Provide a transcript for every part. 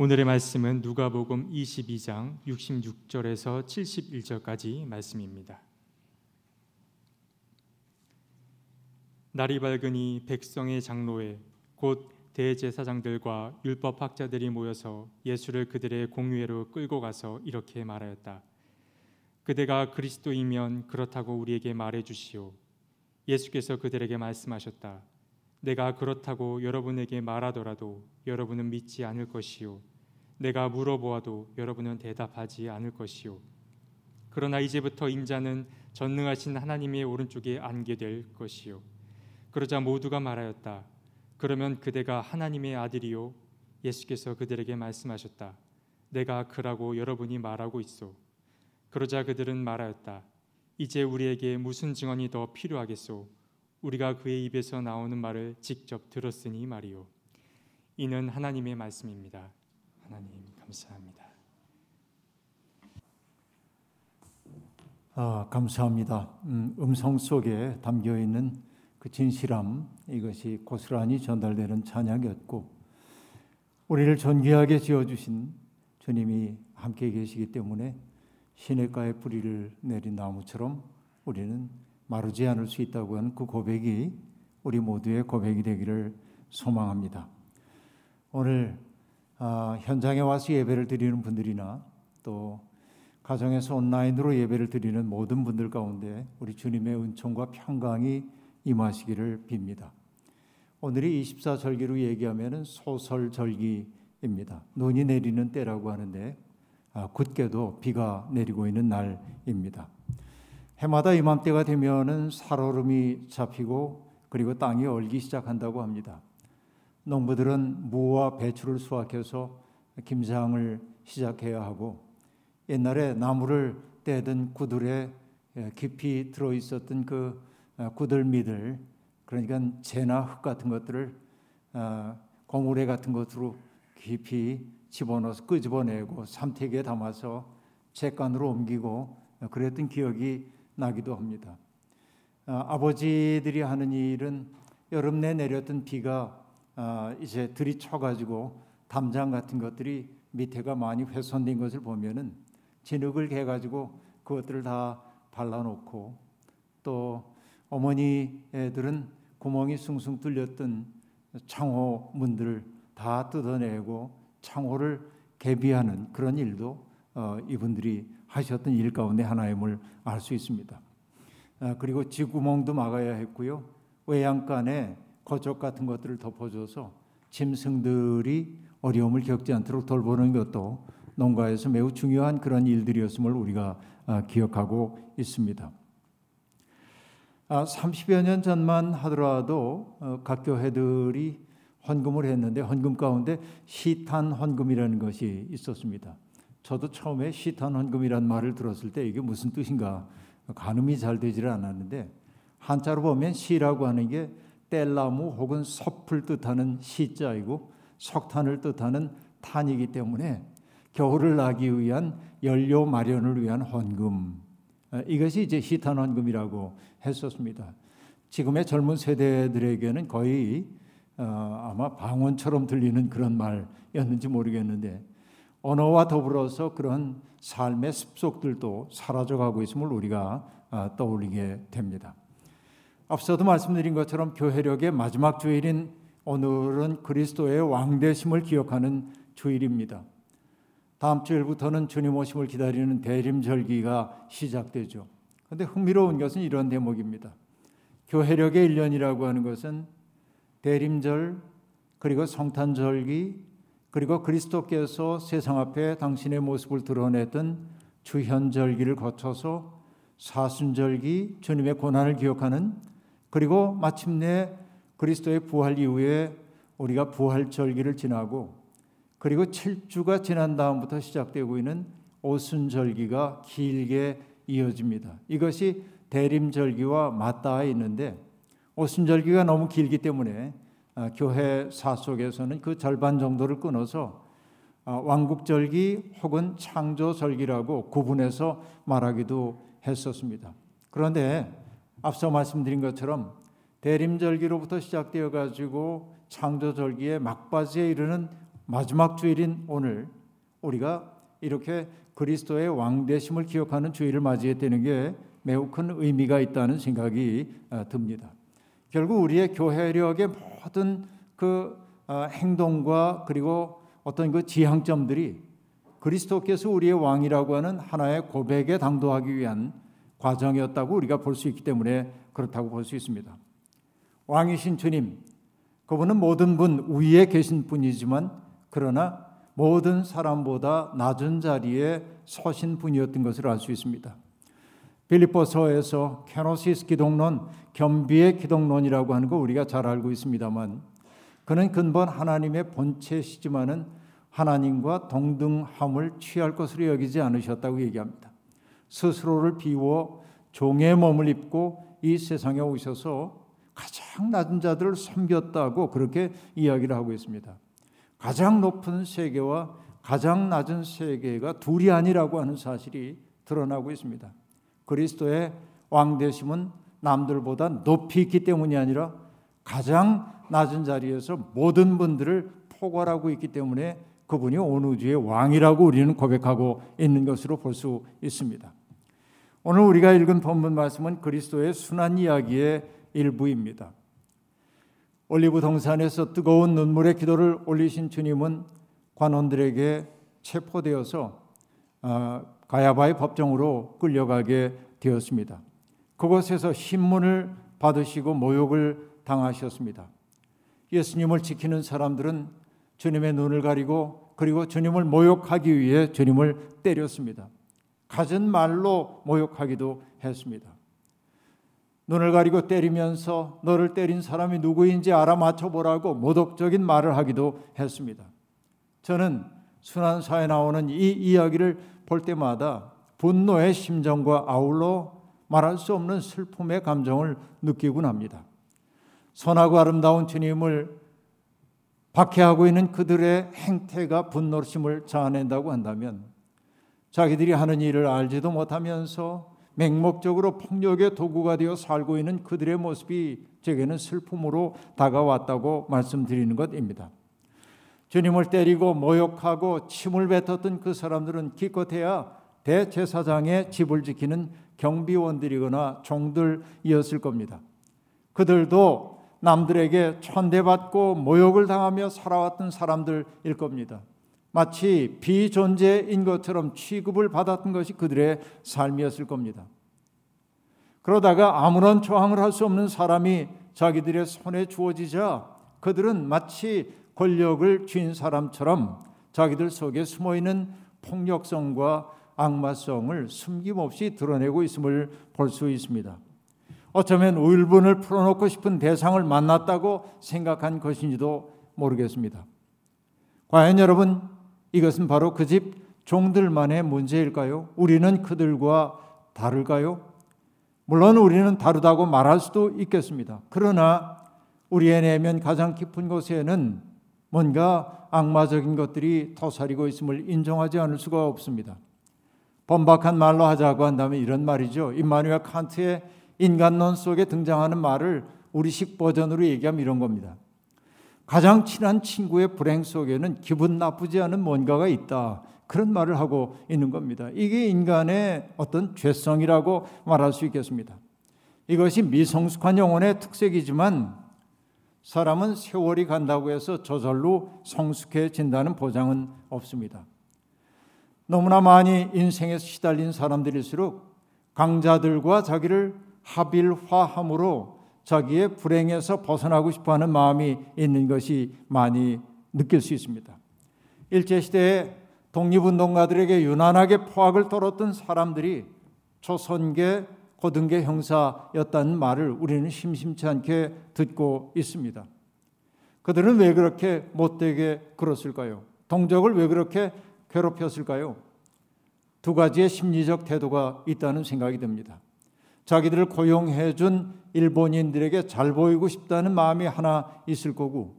오늘의 말씀은 누가복음 22장 66절에서 71절까지 말씀입니다. 날이 밝으니 백성의 장로회 곧 대제사장들과 율법 학자들이 모여서 예수를 그들의 공회로 끌고 가서 이렇게 말하였다. 그대가 그리스도이면 그렇다고 우리에게 말해 주시오. 예수께서 그들에게 말씀하셨다. 내가 그렇다고 여러분에게 말하더라도 여러분은 믿지 않을 것이요. 내가 물어보아도 여러분은 대답하지 않을 것이요. 그러나 이제부터 인자는 전능하신 하나님의 오른쪽에 앉게 될 것이요. 그러자 모두가 말하였다. 그러면 그대가 하나님의 아들이요. 예수께서 그들에게 말씀하셨다. 내가 그라고 여러분이 말하고 있어 그러자 그들은 말하였다. 이제 우리에게 무슨 증언이 더 필요하겠소? 우리가 그의 입에서 나오는 말을 직접 들었으니 말이요. 이는 하나님의 말씀입니다. 하나님 감사합니다. 아, 감사합니다. 음, 성 속에 담겨 있는 그 진실함 이것이 고스란히 전달되는 찬양이었고 우리를 존귀하게 지어 주신 주님이 함께 계시기 때문에 시냇가에 뿌리를 내린 나무처럼 우리는 마르지 않을 수 있다고 하는 그 고백이 우리 모두의 고백이 되기를 소망합니다. 오늘 아, 현장에 와서 예배를 드리는 분들이나 또 가정에서 온라인으로 예배를 드리는 모든 분들 가운데 우리 주님의 은총과 평강이 임하시기를 빕니다. 오늘이 24절기로 얘기하면 소설절기입니다. 눈이 내리는 때라고 하는데 아, 굳게도 비가 내리고 있는 날입니다. 해마다 이맘때가 되면은 살얼음이 잡히고 그리고 땅이 얼기 시작한다고 합니다. 농부들은 무와 배추를 수확해서 김장을 시작해야 하고 옛날에 나무를 떼던 구들에 깊이 들어 있었던 그 아, 구들미들 그러니까 재나 흙 같은 것들을 아, 고무래 같은 것으로 깊이 집어넣어서 끄집어내고 삼태기에 담아서 채간으로 옮기고 그랬던 기억이 나기도 합니다. 아, 버지들이 하는 일은 여름 내 내렸던 비가 아, 이제 들이쳐가지고 담장 같은 것들이 밑에가 많이 훼손된 것을 보면은 진흙을 개 가지고 그것들을 다 발라놓고 또 어머니 애들은 구멍이 숭숭 뚫렸던 창호 문들을 다 뜯어내고 창호를 개비하는 그런 일도 어, 이분들이 하셨던 일 가운데 하나임을 알 수 있습니다. 아, 그리고 지구멍도 막아야 했고요. 외양간에 거적 같은 것들을 덮어줘서 짐승들이 어려움을 겪지 않도록 돌보는 것도 농가에서 매우 중요한 그런 일들이었음을 우리가 아, 기억하고 있습니다. 30여 아, 년 전만 하더라도 어, 각 교회들이 헌금을 했는데 헌금 가운데 시탄 헌금이라는 것이 있었습니다. 저도 처음에 시탄 헌금이란 말을 들었을 때 이게 무슨 뜻인가 가늠이 잘 되지를 않았는데 한자로 보면 시라고 하는 게 뗄나무 혹은 섭을 뜻하는 시자이고 석탄을 뜻하는 탄이기 때문에 겨울을 나기 위한 연료 마련을 위한 헌금 이것이 이제 시탄 헌금이라고 했었습니다. 지금의 젊은 세대들에게는 거의 어, 아마 방언처럼 들리는 그런 말이었는지 모르겠는데 언어와 더불어서 그런 삶의 습속들도 사라져가고 있음을 우리가 아, 떠올리게 됩니다. 앞서도 말씀드린 것처럼 교회력의 마지막 주일인 오늘은 그리스도의 왕대심을 기억하는 주일입니다. 다음 주일부터는 주님 오심을 기다리는 대림절기가 시작되죠. 그런데 흥미로운 것은 이런 대목입니다. 교회력의 1년이라고 하는 것은 대림절 그리고 성탄절기 그리고 그리스도께서 세상 앞에 당신의 모습을 드러냈던 주현절기를 거쳐서 사순절기 주님의 고난을 기억하는 그리고 마침내 그리스도의 부활 이후에 우리가 부활절기를 지나고 그리고 7주가 지난 다음부터 시작되고 있는 오순절기가 길게 이어집니다. 이것이 대림절기와 맞닿아 있는데 오순절기가 너무 길기 때문에 아, 교회사 속에서는 그 절반 정도를 끊어서 아, 왕국절기 혹은 창조절기라고 구분해서 말하기도 했었습니다. 그런데 앞서 말씀드린 것처럼 대림절기로부터 시작되어 가지고 창조절기의 막바지에 이르는 마지막 주일인 오늘 우리가 이렇게 그리스도의 왕대심을 기억하는 주일을 맞이했다는 게 매우 큰 의미가 있다는 생각이 아, 듭니다. 결국 우리의 교회력의 모든 그 아, 행동과 그리고 어떤 그 지향점들이 그리스도께서 우리의 왕이라고 하는 하나의 고백에 당도하기 위한 과정이었다고 우리가 볼 수 있기 때문에 그렇다고 볼 수 있습니다. 왕이신 주님, 그분은 모든 분 위에 계신 분이지만 그러나 모든 사람보다 낮은 자리에 서신 분이었던 것을 알 수 있습니다. 빌립보서에서 kenosis 기독론, 겸비의 기독론이라고 하는 거 우리가 잘 알고 있습니다만 그는 근본 하나님의 본체시지만은 하나님과 동등함을 취할 것으로 여기지 않으셨다고 얘기합니다. 스스로를 비워 종의 몸을 입고 이 세상에 오셔서 가장 낮은 자들을 섬겼다고 그렇게 이야기를 하고 있습니다. 가장 높은 세계와 가장 낮은 세계가 둘이 아니라고 하는 사실이 드러나고 있습니다. 그리스도의 왕 되심은 남들보다 높이 있기 때문이 아니라 가장 낮은 자리에서 모든 분들을 포괄하고 있기 때문에 그분이 온 우주의 왕이라고 우리는 고백하고 있는 것으로 볼 수 있습니다. 오늘 우리가 읽은 본문 말씀은 그리스도의 순환 이야기의 일부입니다. 올리브 동산에서 뜨거운 눈물의 기도를 올리신 주님은 관원들에게 체포되어서 아, 가야바의 법정으로 끌려가게 되었습니다. 그곳에서 신문을 받으시고 모욕을 당하셨습니다. 예수님을 지키는 사람들은 주님의 눈을 가리고 그리고 주님을 모욕하기 위해 주님을 때렸습니다. 갖은 말로 모욕하기도 했습니다. 눈을 가리고 때리면서 너를 때린 사람이 누구인지 알아맞혀 보라고 모독적인 말을 하기도 했습니다. 저는 순환사에 나오는 이 이야기를 볼 때마다 분노의 심정과 아울러 말할 수 없는 슬픔의 감정을 느끼곤 합니다. 선하고 아름다운 주님을 박해하고 있는 그들의 행태가 분노심을 자아낸다고 한다면 자기들이 하는 일을 알지도 못하면서 맹목적으로 폭력의 도구가 되어 살고 있는 그들의 모습이 제게는 슬픔으로 다가왔다고 말씀드리는 것입니다. 주님을 때리고 모욕하고 침을 뱉었던 그 사람들은 기껏해야 대제사장의 집을 지키는 경비원들이거나 종들이었을 겁니다. 그들도 남들에게 천대받고 모욕을 당하며 살아왔던 사람들일 겁니다. 마치 비존재인 것처럼 취급을 받았던 것이 그들의 삶이었을 겁니다. 그러다가 아무런 저항을 할 수 없는 사람이 자기들의 손에 주어지자 그들은 마치 권력을 쥔 사람처럼 자기들 속에 숨어 있는 폭력성과 악마성을 숨김없이 드러내고 있음을 볼 수 있습니다. 어쩌면 울분을 풀어놓고 싶은 대상을 만났다고 생각한 것인지도 모르겠습니다. 과연 여러분 이것은 바로 그 집 종들만의 문제일까요? 우리는 그들과 다를까요? 물론 우리는 다르다고 말할 수도 있겠습니다. 그러나 우리의 내면 가장 깊은 곳에는 뭔가 악마적인 것들이 터사리고 있음을 인정하지 않을 수가 없습니다. 번박한 말로 하자고 한다면 이런 말이죠. 임마누엘 칸트의 인간론 속에 등장하는 말을 우리식 버전으로 얘기하면 이런 겁니다. 가장 친한 친구의 불행 속에는 기분 나쁘지 않은 뭔가가 있다. 그런 말을 하고 있는 겁니다. 이게 인간의 어떤 죄성이라고 말할 수 있겠습니다. 이것이 미성숙한 영혼의 특색이지만 사람은 세월이 간다고 해서 저절로 성숙해진다는 보장은 없습니다. 너무나 많이 인생에서 시달린 사람들일수록 강자들과 자기를 합일화함으로 자기의 불행에서 벗어나고 싶어 하는 마음이 있는 것이 많이 느낄 수 있습니다. 일제시대에 독립운동가들에게 유난하게 포악을 떨었던 사람들이 조선계 고등계 형사였다는 말을 우리는 심심치 않게 듣고 있습니다. 그들은 왜 그렇게 못되게 굴었을까요? 동족을 왜 그렇게 괴롭혔을까요? 두 가지의 심리적 태도가 있다는 생각이 듭니다. 자기들을 고용해 준 일본인들에게 잘 보이고 싶다는 마음이 하나 있을 거고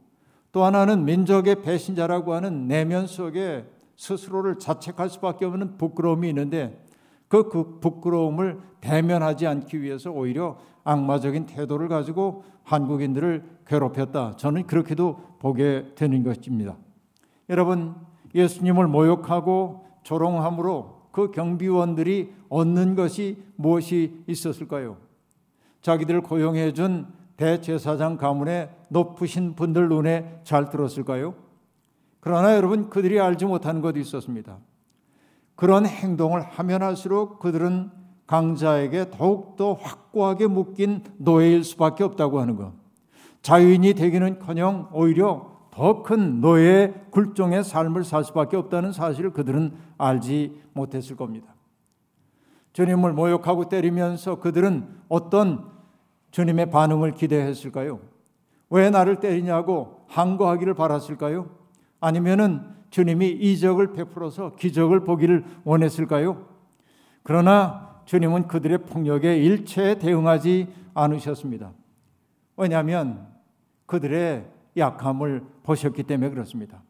또 하나는 민족의 배신자라고 하는 내면 속에 스스로를 자책할 수밖에 없는 부끄러움이 있는데 그, 그 부끄러움을 대면하지 않기 위해서 오히려 악마적인 태도를 가지고 한국인들을 괴롭혔다. 저는 그렇게도 보게 되는 것입니다. 여러분 예수님을 모욕하고 조롱함으로 그 경비원들이 얻는 것이 무엇이 있었을까요? 자기들 고용해 준 대제사장 가문의 높으신 분들 눈에 잘 들었을까요? 그러나 여러분 그들이 알지 못하는 것이 있었습니다. 그런 행동을 하면 할수록 그들은 강자에게 더욱더 확고하게 묶인 노예일 수밖에 없다고 하는 것. 자유인이 되기는커녕 오히려 더 큰 노예 굴종의 삶을 살 수밖에 없다는 사실을 그들은 알지 못했을 겁니다. 주님을 모욕하고 때리면서 그들은 어떤 주님의 반응을 기대했을까요? 왜 나를 때리냐고 항거하기를 바랐을까요? 아니면은 주님이 이적을 베풀어서 기적을 보기를 원했을까요? 그러나 주님은 그들의 폭력에 일체에 대응하지 않으셨습니다. 왜냐하면 그들의 약함을 보셨기 때문에 그렇습니다.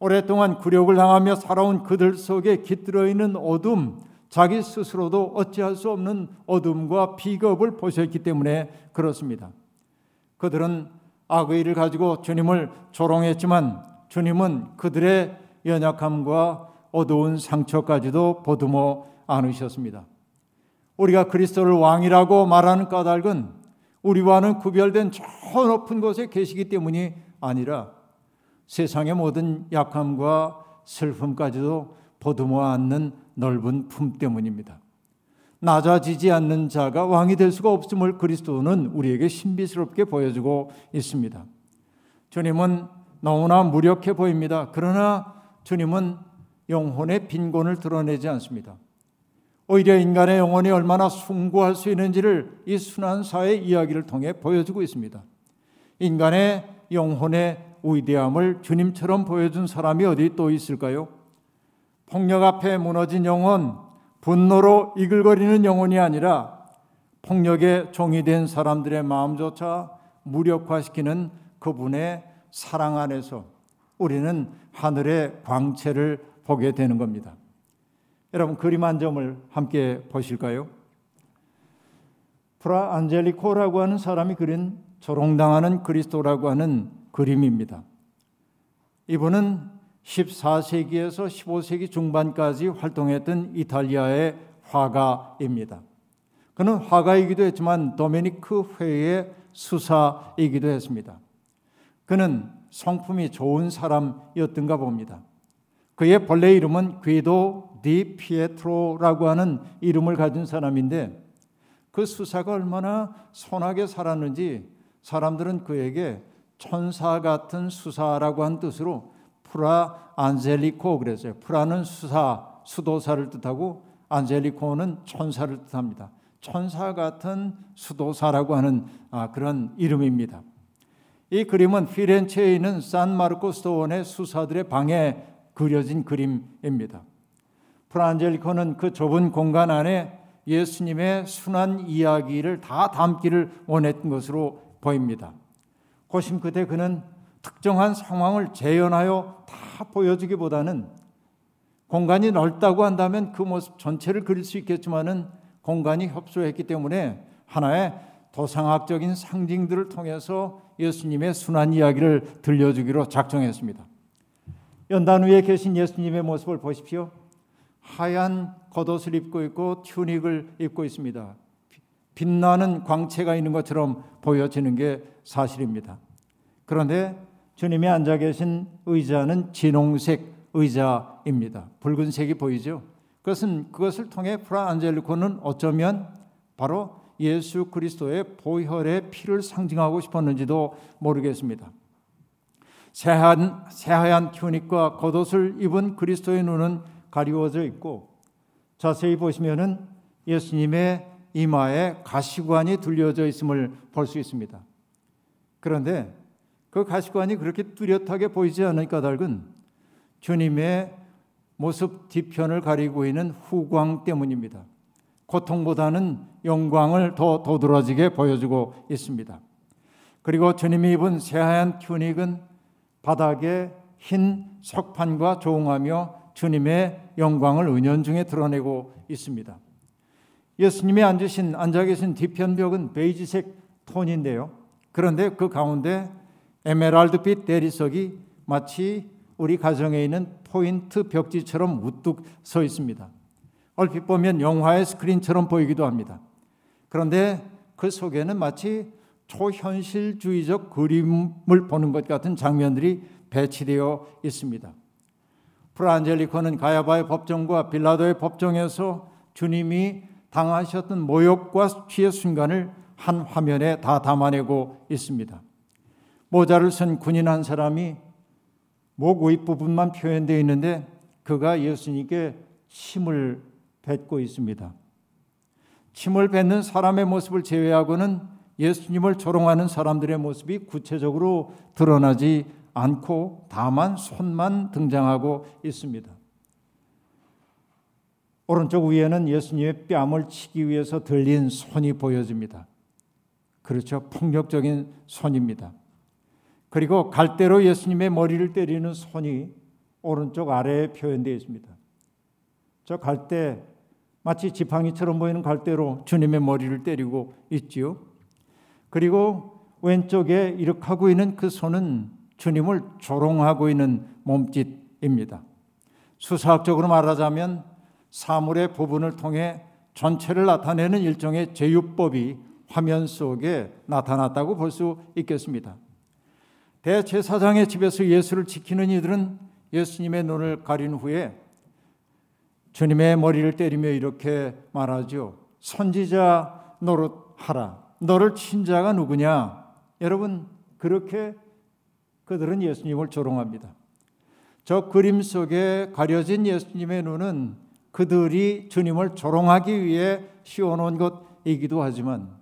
오랫동안 굴욕을 당하며 살아온 그들 속에 깃들어 있는 어둠, 자기 스스로도 어찌할 수 없는 어둠과 비겁을 보셨기 때문에 그렇습니다. 그들은 악의 일을 가지고 주님을 조롱했지만 주님은 그들의 연약함과 어두운 상처까지도 보듬어 안으셨습니다. 우리가 그리스도를 왕이라고 말하는 까닭은 우리와는 구별된 저 높은 곳에 계시기 때문이 아니라 세상의 모든 약함과 슬픔까지도 보듬어 안는 넓은 품 때문입니다. 낮아지지 않는 자가 왕이 될 수가 없음을 그리스도는 우리에게 신비스럽게 보여주고 있습니다. 주님은 너무나 무력해 보입니다. 그러나 주님은 영혼의 빈곤을 드러내지 않습니다. 오히려 인간의 영혼이 얼마나 숭고할 수 있는지를 이 순환사의 이야기를 통해 보여주고 있습니다. 인간의 영혼의 위대함을 주님처럼 보여준 사람이 어디 또 있을까요? 폭력 앞에 무너진 영혼, 분노로 이글거리는 영혼이 아니라 폭력의 종이 된 사람들의 마음조차 무력화시키는 그분의 사랑 안에서 우리는 하늘의 광채를 보게 되는 겁니다. 여러분 그림 한 점을 함께 보실까요? 프라 안젤리코라고 하는 사람이 그린 조롱당하는 그리스도라고 하는 그림입니다. 이분은 14세기에서 15세기 중반까지 활동했던 이탈리아의 화가입니다. 그는 화가이기도 했지만 도메니크 회의 수사이기도 했습니다. 그는 성품이 좋은 사람이었던가 봅니다. 그의 본래 이름은 궤도 디 피에트로라고 하는 이름을 가진 사람인데 그 수사가 얼마나 선하게 살았는지 사람들은 그에게 천사 같은 수사라고 한 뜻으로 프라 안젤리코 그랬어요. Fra는 수사, 수도사를 뜻하고 Angelico는 천사를 뜻합니다. 천사 같은 수도사라고 하는 아, 그런 이름입니다. 이 그림은 피렌체에 있는 산 마르코 수도원의 수사들의 방에 그려진 그림입니다. 프라 안젤리코는 그 좁은 공간 안에 예수님의 순한 이야기를 다 담기를 원했던 것으로 보입니다. 고심 그때 그는 특정한 상황을 재현하여 다 보여주기보다는 공간이 넓다고 한다면 그 모습 전체를 그릴 수 있겠지만은 공간이 협소했기 때문에 하나의 도상학적인 상징들을 통해서 예수님의 순한 이야기를 들려주기로 작정했습니다. 연단 위에 계신 예수님의 모습을 보십시오. 하얀 겉옷을 입고 있고 튜닉을 입고 있습니다. 빛나는 광채가 있는 것처럼 보여지는 게 사실입니다. 그런데 주님이 앉아 계신 의자는 진홍색 의자입니다. 붉은색이 보이죠? 그것은 그것을 통해 프라 안젤리코는 어쩌면 바로 예수 그리스도의 보혈의 피를 상징하고 싶었는지도 모르겠습니다. 새하얀, 새하얀 튜닉과 겉옷을 입은 그리스도의 눈은 가리워져 있고 자세히 보시면은 예수님의 이마에 가시관이 둘려져 있음을 볼 수 있습니다. 그런데 그 가시관이 그렇게 뚜렷하게 보이지 않을 까닭은 주님의 모습 뒤편을 가리고 있는 후광 때문입니다. 고통보다는 영광을 더 도드라지게 보여주고 있습니다. 그리고 주님이 입은 새하얀 튜닉은 바닥에 흰 석판과 조응하며 주님의 영광을 은연중에 드러내고 있습니다. 예수님이 앉으신 앉아 계신 뒤편벽은 베이지색 톤인데요. 그런데 그 가운데 에메랄드빛 대리석이 마치 우리 가정에 있는 포인트 벽지처럼 우뚝 서 있습니다. 얼핏 보면 영화의 스크린처럼 보이기도 합니다. 그런데 그 속에는 마치 초현실주의적 그림을 보는 것 같은 장면들이 배치되어 있습니다. 프란젤리코는 가야바의 법정과 빌라도의 법정에서 주님이 당하셨던 모욕과 취의 순간을 한 화면에 다 담아내고 있습니다. 모자를 쓴 군인 한 사람이 목 윗부분만 표현되어 있는데 그가 예수님께 침을 뱉고 있습니다. 침을 뱉는 사람의 모습을 제외하고는 예수님을 조롱하는 사람들의 모습이 구체적으로 드러나지 않고 다만 손만 등장하고 있습니다. 오른쪽 위에는 예수님의 뺨을 치기 위해서 들린 손이 보여집니다. 그렇죠. 폭력적인 손입니다. 그리고 갈대로 예수님의 머리를 때리는 손이 오른쪽 아래에 표현되어 있습니다. 저 갈대 마치 지팡이처럼 보이는 갈대로 주님의 머리를 때리고 있지요. 그리고 왼쪽에 이렇게 하고 있는 그 손은 주님을 조롱하고 있는 몸짓입니다. 수사학적으로 말하자면 사물의 부분을 통해 전체를 나타내는 일종의 제유법이 화면 속에 나타났다고 볼 수 있겠습니다. 대제사장의 집에서 예수를 지키는 이들은 예수님의 눈을 가린 후에 주님의 머리를 때리며 이렇게 말하죠. 선지자 노릇하라. 너를 친 자가 누구냐? 여러분, 그렇게 그들은 예수님을 조롱합니다. 저 그림 속에 가려진 예수님의 눈은 그들이 주님을 조롱하기 위해 씌워놓은 것이기도 하지만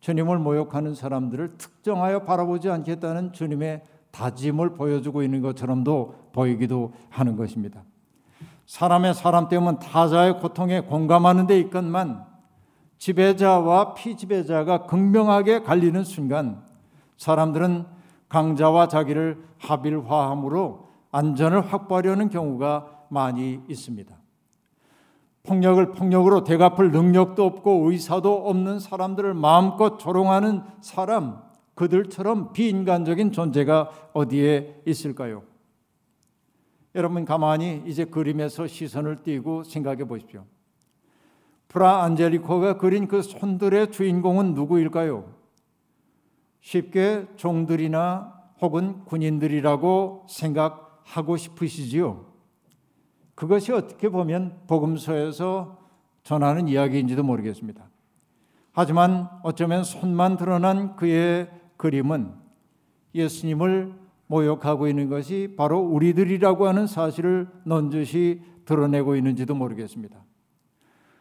주님을 모욕하는 사람들을 특정하여 바라보지 않겠다는 주님의 다짐을 보여주고 있는 것처럼도 보이기도 하는 것입니다. 사람의 사람 때문에 타자의 고통에 공감하는 데 있건만 지배자와 피지배자가 극명하게 갈리는 순간 사람들은 강자와 자기를 합일화함으로 안전을 확보하려는 경우가 많이 있습니다. 폭력을 폭력으로 대갚을 능력도 없고 의사도 없는 사람들을 마음껏 조롱하는 사람, 그들처럼 비인간적인 존재가 어디에 있을까요? 여러분 가만히 이제 그림에서 시선을 띄고 생각해 보십시오. 프라 안젤리코가 그린 그 손들의 주인공은 누구일까요? 쉽게 종들이나 혹은 군인들이라고 생각하고 싶으시지요. 그것이 어떻게 보면 복음서에서 전하는 이야기인지도 모르겠습니다. 하지만 어쩌면 손만 드러난 그의 그림은 예수님을 모욕하고 있는 것이 바로 우리들이라고 하는 사실을 넌젓이 드러내고 있는지도 모르겠습니다.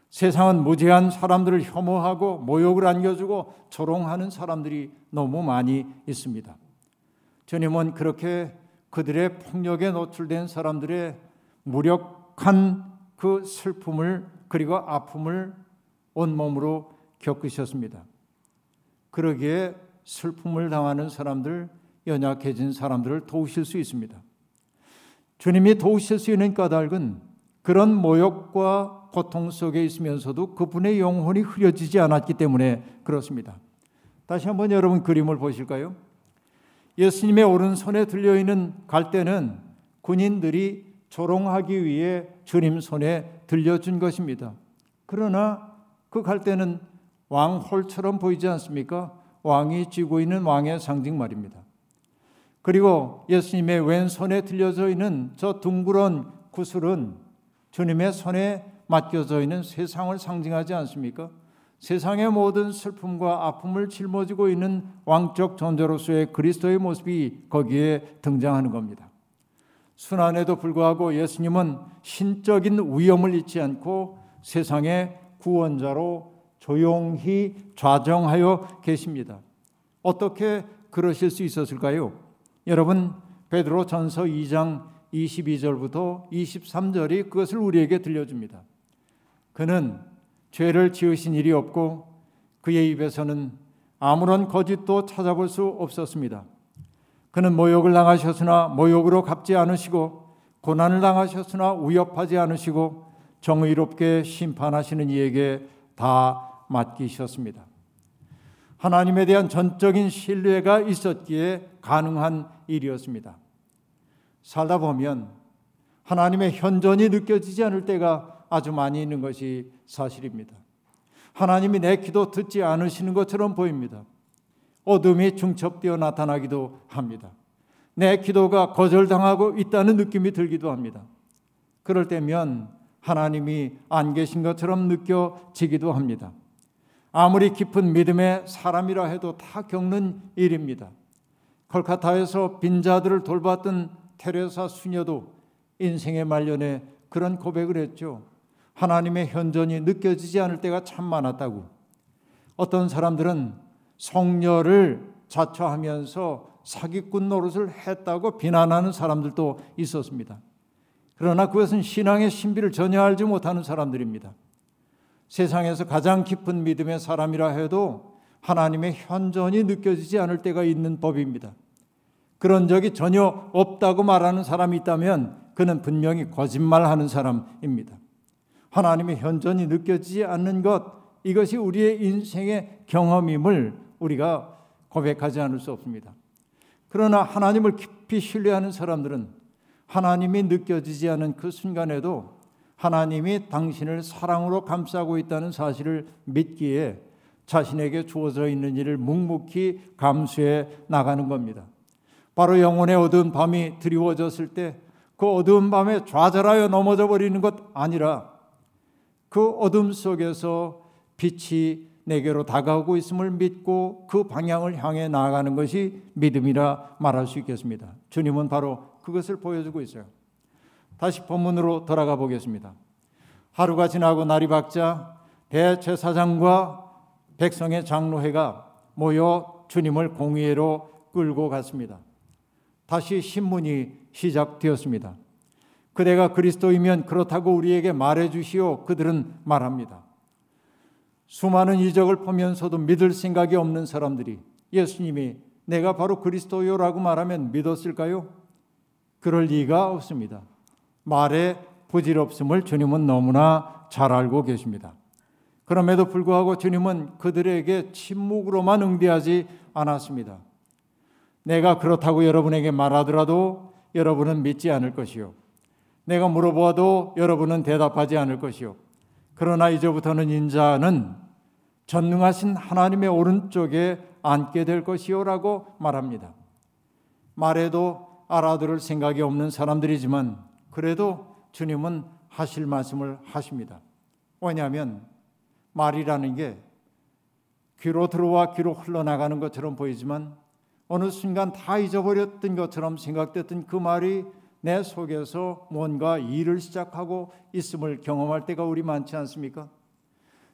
세상은 무죄한 사람들을 혐오하고 모욕을 안겨주고 조롱하는 사람들이 너무 많이 있습니다. 주님은 그렇게 그들의 폭력에 노출된 사람들의 무력한 그 슬픔을 그리고 아픔을 온몸으로 겪으셨습니다. 그러기에 슬픔을 당하는 사람들, 연약해진 사람들을 도우실 수 있습니다. 주님이 도우실 수 있는 까닭은 그런 모욕과 고통 속에 있으면서도 그분의 영혼이 흐려지지 않았기 때문에 그렇습니다. 다시 한번 여러분 그림을 보실까요? 예수님의 오른손에 들려 있는 갈대는 군인들이 조롱하기 위해 주님 손에 들려준 것입니다. 그러나 그 갈대는 왕홀처럼 보이지 않습니까? 왕이 쥐고 있는 왕의 상징 말입니다. 그리고 예수님의 왼손에 들려져 있는 저 둥그런 구슬은 주님의 손에 맡겨져 있는 세상을 상징하지 않습니까? 세상의 모든 슬픔과 아픔을 짊어지고 있는 왕적 존재로서의 그리스도의 모습이 거기에 등장하는 겁니다. 순환에도 불구하고 예수님은 신적인 위엄을 잊지 않고 세상의 구원자로 조용히 좌정하여 계십니다. 어떻게 그러실 수 있었을까요? 여러분 베드로 전서 2장 22절부터 23절이 그것을 우리에게 들려줍니다. 그는 죄를 지으신 일이 없고 그의 입에서는 아무런 거짓도 찾아볼 수 없었습니다. 그는 모욕을 당하셨으나 모욕으로 갚지 않으시고 고난을 당하셨으나 위협하지 않으시고 정의롭게 심판하시는 이에게 다 맡기셨습니다. 하나님에 대한 전적인 신뢰가 있었기에 가능한 일이었습니다. 살다 보면 하나님의 현존이 느껴지지 않을 때가 아주 많이 있는 것이 사실입니다. 하나님이 내 기도 듣지 않으시는 것처럼 보입니다. 어둠이 중첩되어 나타나기도 합니다. 내 기도가 거절당하고 있다는 느낌이 들기도 합니다. 그럴 때면 하나님이 안 계신 것처럼 느껴지기도 합니다. 아무리 깊은 믿음의 사람이라 해도 다 겪는 일입니다. 콜카타에서 빈자들을 돌봤던 테레사 수녀도 인생의 말년에 그런 고백을 했죠. 하나님의 현존이 느껴지지 않을 때가 참 많았다고. 어떤 사람들은 성녀를 자처하면서 사기꾼 노릇을 했다고 비난하는 사람들도 있었습니다. 그러나 그것은 신앙의 신비를 전혀 알지 못하는 사람들입니다. 세상에서 가장 깊은 믿음의 사람이라 해도 하나님의 현존이 느껴지지 않을 때가 있는 법입니다. 그런 적이 전혀 없다고 말하는 사람이 있다면 그는 분명히 거짓말하는 사람입니다. 하나님의 현존이 느껴지지 않는 것 이것이 우리의 인생의 경험임을 우리가 고백하지 않을 수 없습니다. 그러나 하나님을 깊이 신뢰하는 사람들은 하나님이 느껴지지 않은 그 순간에도 하나님이 당신을 사랑으로 감싸고 있다는 사실을 믿기에 자신에게 주어져 있는 일을 묵묵히 감수해 나가는 겁니다. 바로 영혼의 어두운 밤이 드리워졌을 때 그 어두운 밤에 좌절하여 넘어져 버리는 것 아니라 그 어둠 속에서 빛이 내게로 다가오고 있음을 믿고 그 방향을 향해 나아가는 것이 믿음이라 말할 수 있겠습니다. 주님은 바로 그것을 보여주고 있어요. 다시 본문으로 돌아가 보겠습니다. 하루가 지나고 날이 밝자 대제사장과 백성의 장로회가 모여 주님을 공의회로 끌고 갔습니다. 다시 신문이 시작되었습니다. 그대가 그리스도이면 그렇다고 우리에게 말해 주시오. 그들은 말합니다. 수많은 이적을 보면서도 믿을 생각이 없는 사람들이 예수님이 내가 바로 그리스도요라고 말하면 믿었을까요? 그럴 리가 없습니다. 말에 부질없음을 주님은 너무나 잘 알고 계십니다. 그럼에도 불구하고 주님은 그들에게 침묵으로만 응대하지 않았습니다. 내가 그렇다고 여러분에게 말하더라도 여러분은 믿지 않을 것이요. 내가 물어보아도 여러분은 대답하지 않을 것이요. 그러나 이제부터는 인자는 전능하신 하나님의 오른쪽에 앉게 될 것이요라고 말합니다. 말해도 알아들을 생각이 없는 사람들이지만 그래도 주님은 하실 말씀을 하십니다. 왜냐하면 말이라는 게 귀로 들어와 귀로 흘러나가는 것처럼 보이지만 어느 순간 다 잊어버렸던 것처럼 생각됐던 그 말이 내 속에서 뭔가 일을 시작하고 있음을 경험할 때가 우리 많지 않습니까?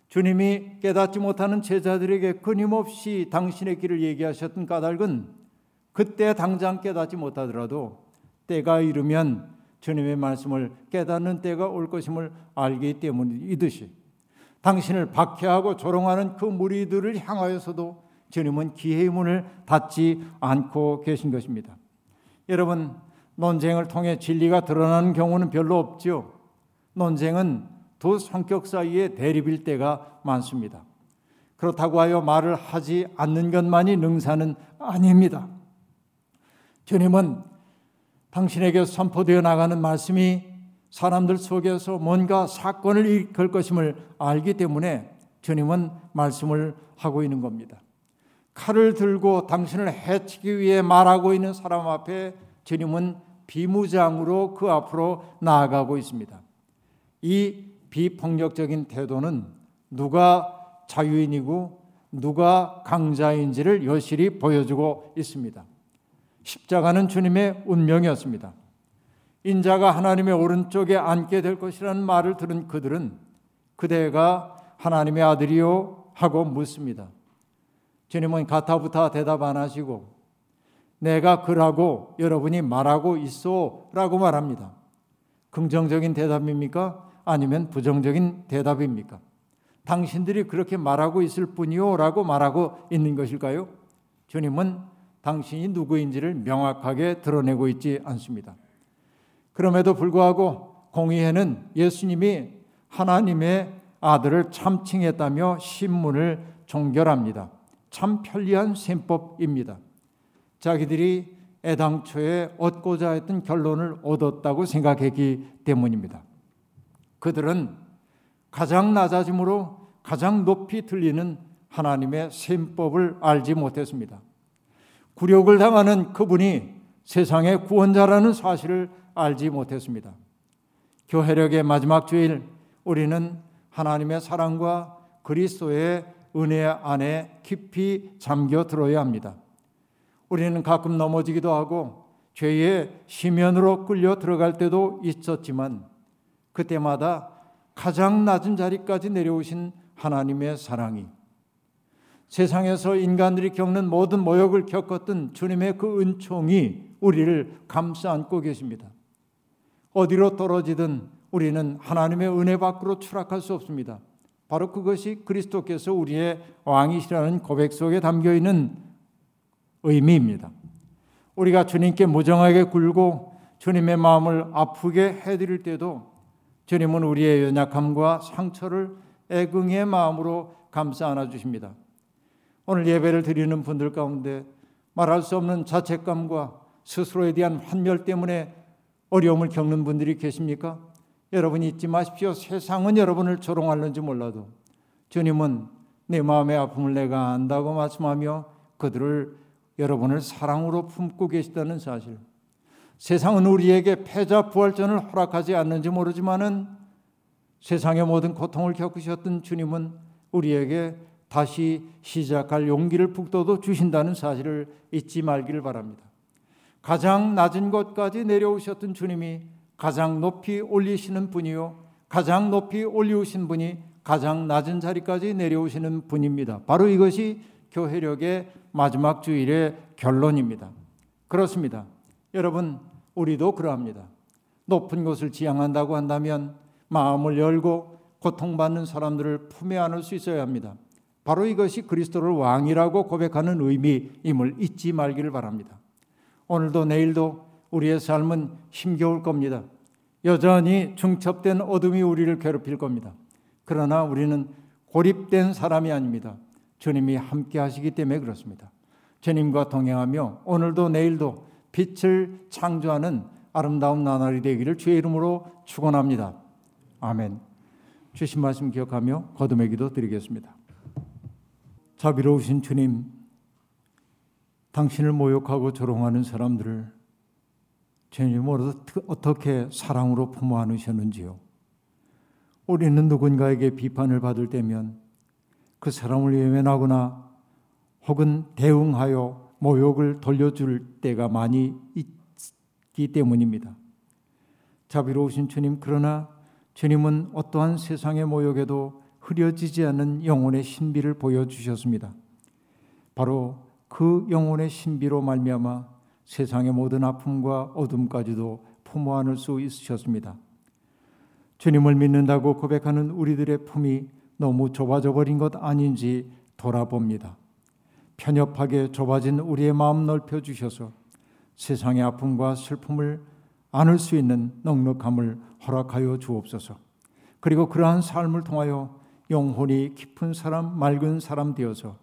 주님이 깨닫지 못하는 제자들에게 끊임없이 당신의 길을 얘기하셨던 까닭은 그때 당장 깨닫지 못하더라도 때가 이르면 주님의 말씀을 깨닫는 때가 올 것임을 알기 때문이듯이 당신을 박해하고 조롱하는 그 무리들을 향하여서도 주님은 기회의 문을 닫지 않고 계신 것입니다. 여러분 논쟁을 통해 진리가 드러나는 경우는 별로 없죠. 논쟁은 두 성격 사이의 대립일 때가 많습니다. 그렇다고 하여 말을 하지 않는 것만이 능사는 아닙니다. 주님은 당신에게 선포되어 나가는 말씀이 사람들 속에서 뭔가 사건을 일으킬 것임을 알기 때문에 주님은 말씀을 하고 있는 겁니다. 칼을 들고 당신을 해치기 위해 말하고 있는 사람 앞에 주님은 비무장으로 그 앞으로 나아가고 있습니다. 이 비폭력적인 태도는 누가 자유인이고 누가 강자인지를 여실히 보여주고 있습니다. 십자가는 주님의 운명이었습니다. 인자가 하나님의 오른쪽에 앉게 될 것이라는 말을 들은 그들은 그대가 하나님의 아들이요 하고 묻습니다. 주님은 가타부타 대답 안 하시고 내가 그라고 여러분이 말하고 있어라고 말합니다. 긍정적인 대답입니까? 아니면 부정적인 대답입니까? 당신들이 그렇게 말하고 있을 뿐이요라고 말하고 있는 것일까요? 주님은 당신이 누구인지를 명확하게 드러내고 있지 않습니다. 그럼에도 불구하고 공의회는 예수님이 하나님의 아들을 참칭했다며 신문을 종결합니다. 참 편리한 셈법입니다. 자기들이 애당초에 얻고자 했던 결론을 얻었다고 생각했기 때문입니다. 그들은 가장 낮아짐으로 가장 높이 들리는 하나님의 셈법을 알지 못했습니다. 굴욕을 당하는 그분이 세상의 구원자라는 사실을 알지 못했습니다. 교회력의 마지막 주일 우리는 하나님의 사랑과 그리스도의 은혜 안에 깊이 잠겨 들어야 합니다. 우리는 가끔 넘어지기도 하고 죄의 심연으로 끌려 들어갈 때도 있었지만 그때마다 가장 낮은 자리까지 내려오신 하나님의 사랑이 세상에서 인간들이 겪는 모든 모욕을 겪었던 주님의 그 은총이 우리를 감싸 안고 계십니다. 어디로 떨어지든 우리는 하나님의 은혜 밖으로 추락할 수 없습니다. 바로 그것이 그리스도께서 우리의 왕이시라는 고백 속에 담겨 있는 의미입니다. 우리가 주님께 무정하게 굴고 주님의 마음을 아프게 해드릴 때도 주님은 우리의 연약함과 상처를 애긍의 마음으로 감싸 안아 주십니다. 오늘 예배를 드리는 분들 가운데 말할 수 없는 자책감과 스스로에 대한 환멸 때문에 어려움을 겪는 분들이 계십니까? 여러분 잊지 마십시오. 세상은 여러분을 조롱하는지 몰라도 주님은 내 마음의 아픔을 내가 안다고 말씀하며 그들을 여러분을 사랑으로 품고 계시다는 사실. 세상은 우리에게 패자 부활전을 허락하지 않는지 모르지만은 세상의 모든 고통을 겪으셨던 주님은 우리에게 다시 시작할 용기를 북돋워 주신다는 사실을 잊지 말기를 바랍니다. 가장 낮은 곳까지 내려오셨던 주님이 가장 높이 올리시는 분이요. 가장 높이 올리우신 분이 가장 낮은 자리까지 내려오시는 분입니다. 바로 이것이 교회력의 마지막 주일의 결론입니다. 그렇습니다. 여러분, 우리도 그러합니다. 높은 곳을 지향한다고 한다면 마음을 열고 고통받는 사람들을 품에 안을 수 있어야 합니다. 바로 이것이 그리스도를 왕이라고 고백하는 의미임을 잊지 말기를 바랍니다. 오늘도 내일도 우리의 삶은 힘겨울 겁니다. 여전히 중첩된 어둠이 우리를 괴롭힐 겁니다. 그러나 우리는 고립된 사람이 아닙니다. 주님이 함께 하시기 때문에 그렇습니다. 주님과 동행하며 오늘도 내일도 빛을 창조하는 아름다운 나날이 되기를 주의 이름으로 축원합니다. 아멘. 주신 말씀 기억하며 거듭의 기도 드리겠습니다. 자비로우신 주님, 당신을 모욕하고 조롱하는 사람들을 주님 어떻게 사랑으로 품어 안으셨는지요. 우리는 누군가에게 비판을 받을 때면 그 사람을 외면하거나 혹은 대응하여 모욕을 돌려줄 때가 많이 있기 때문입니다. 자비로우신 주님, 그러나 주님은 어떠한 세상의 모욕에도 흐려지지 않는 영혼의 신비를 보여주셨습니다. 바로 그 영혼의 신비로 말미암아 세상의 모든 아픔과 어둠까지도 품어 안을 수 있으셨습니다. 주님을 믿는다고 고백하는 우리들의 품이 너무 좁아져 버린 것 아닌지 돌아봅니다. 편협하게 좁아진 우리의 마음 넓혀 주셔서 세상의 아픔과 슬픔을 안을 수 있는 넉넉함을 허락하여 주옵소서. 그리고 그러한 삶을 통하여 영혼이 깊은 사람, 맑은 사람 되어서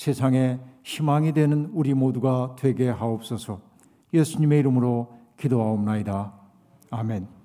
세상에 희망이 되는 우리 모두가 되게 하옵소서. 예수님의 이름으로 기도하옵나이다. 아멘.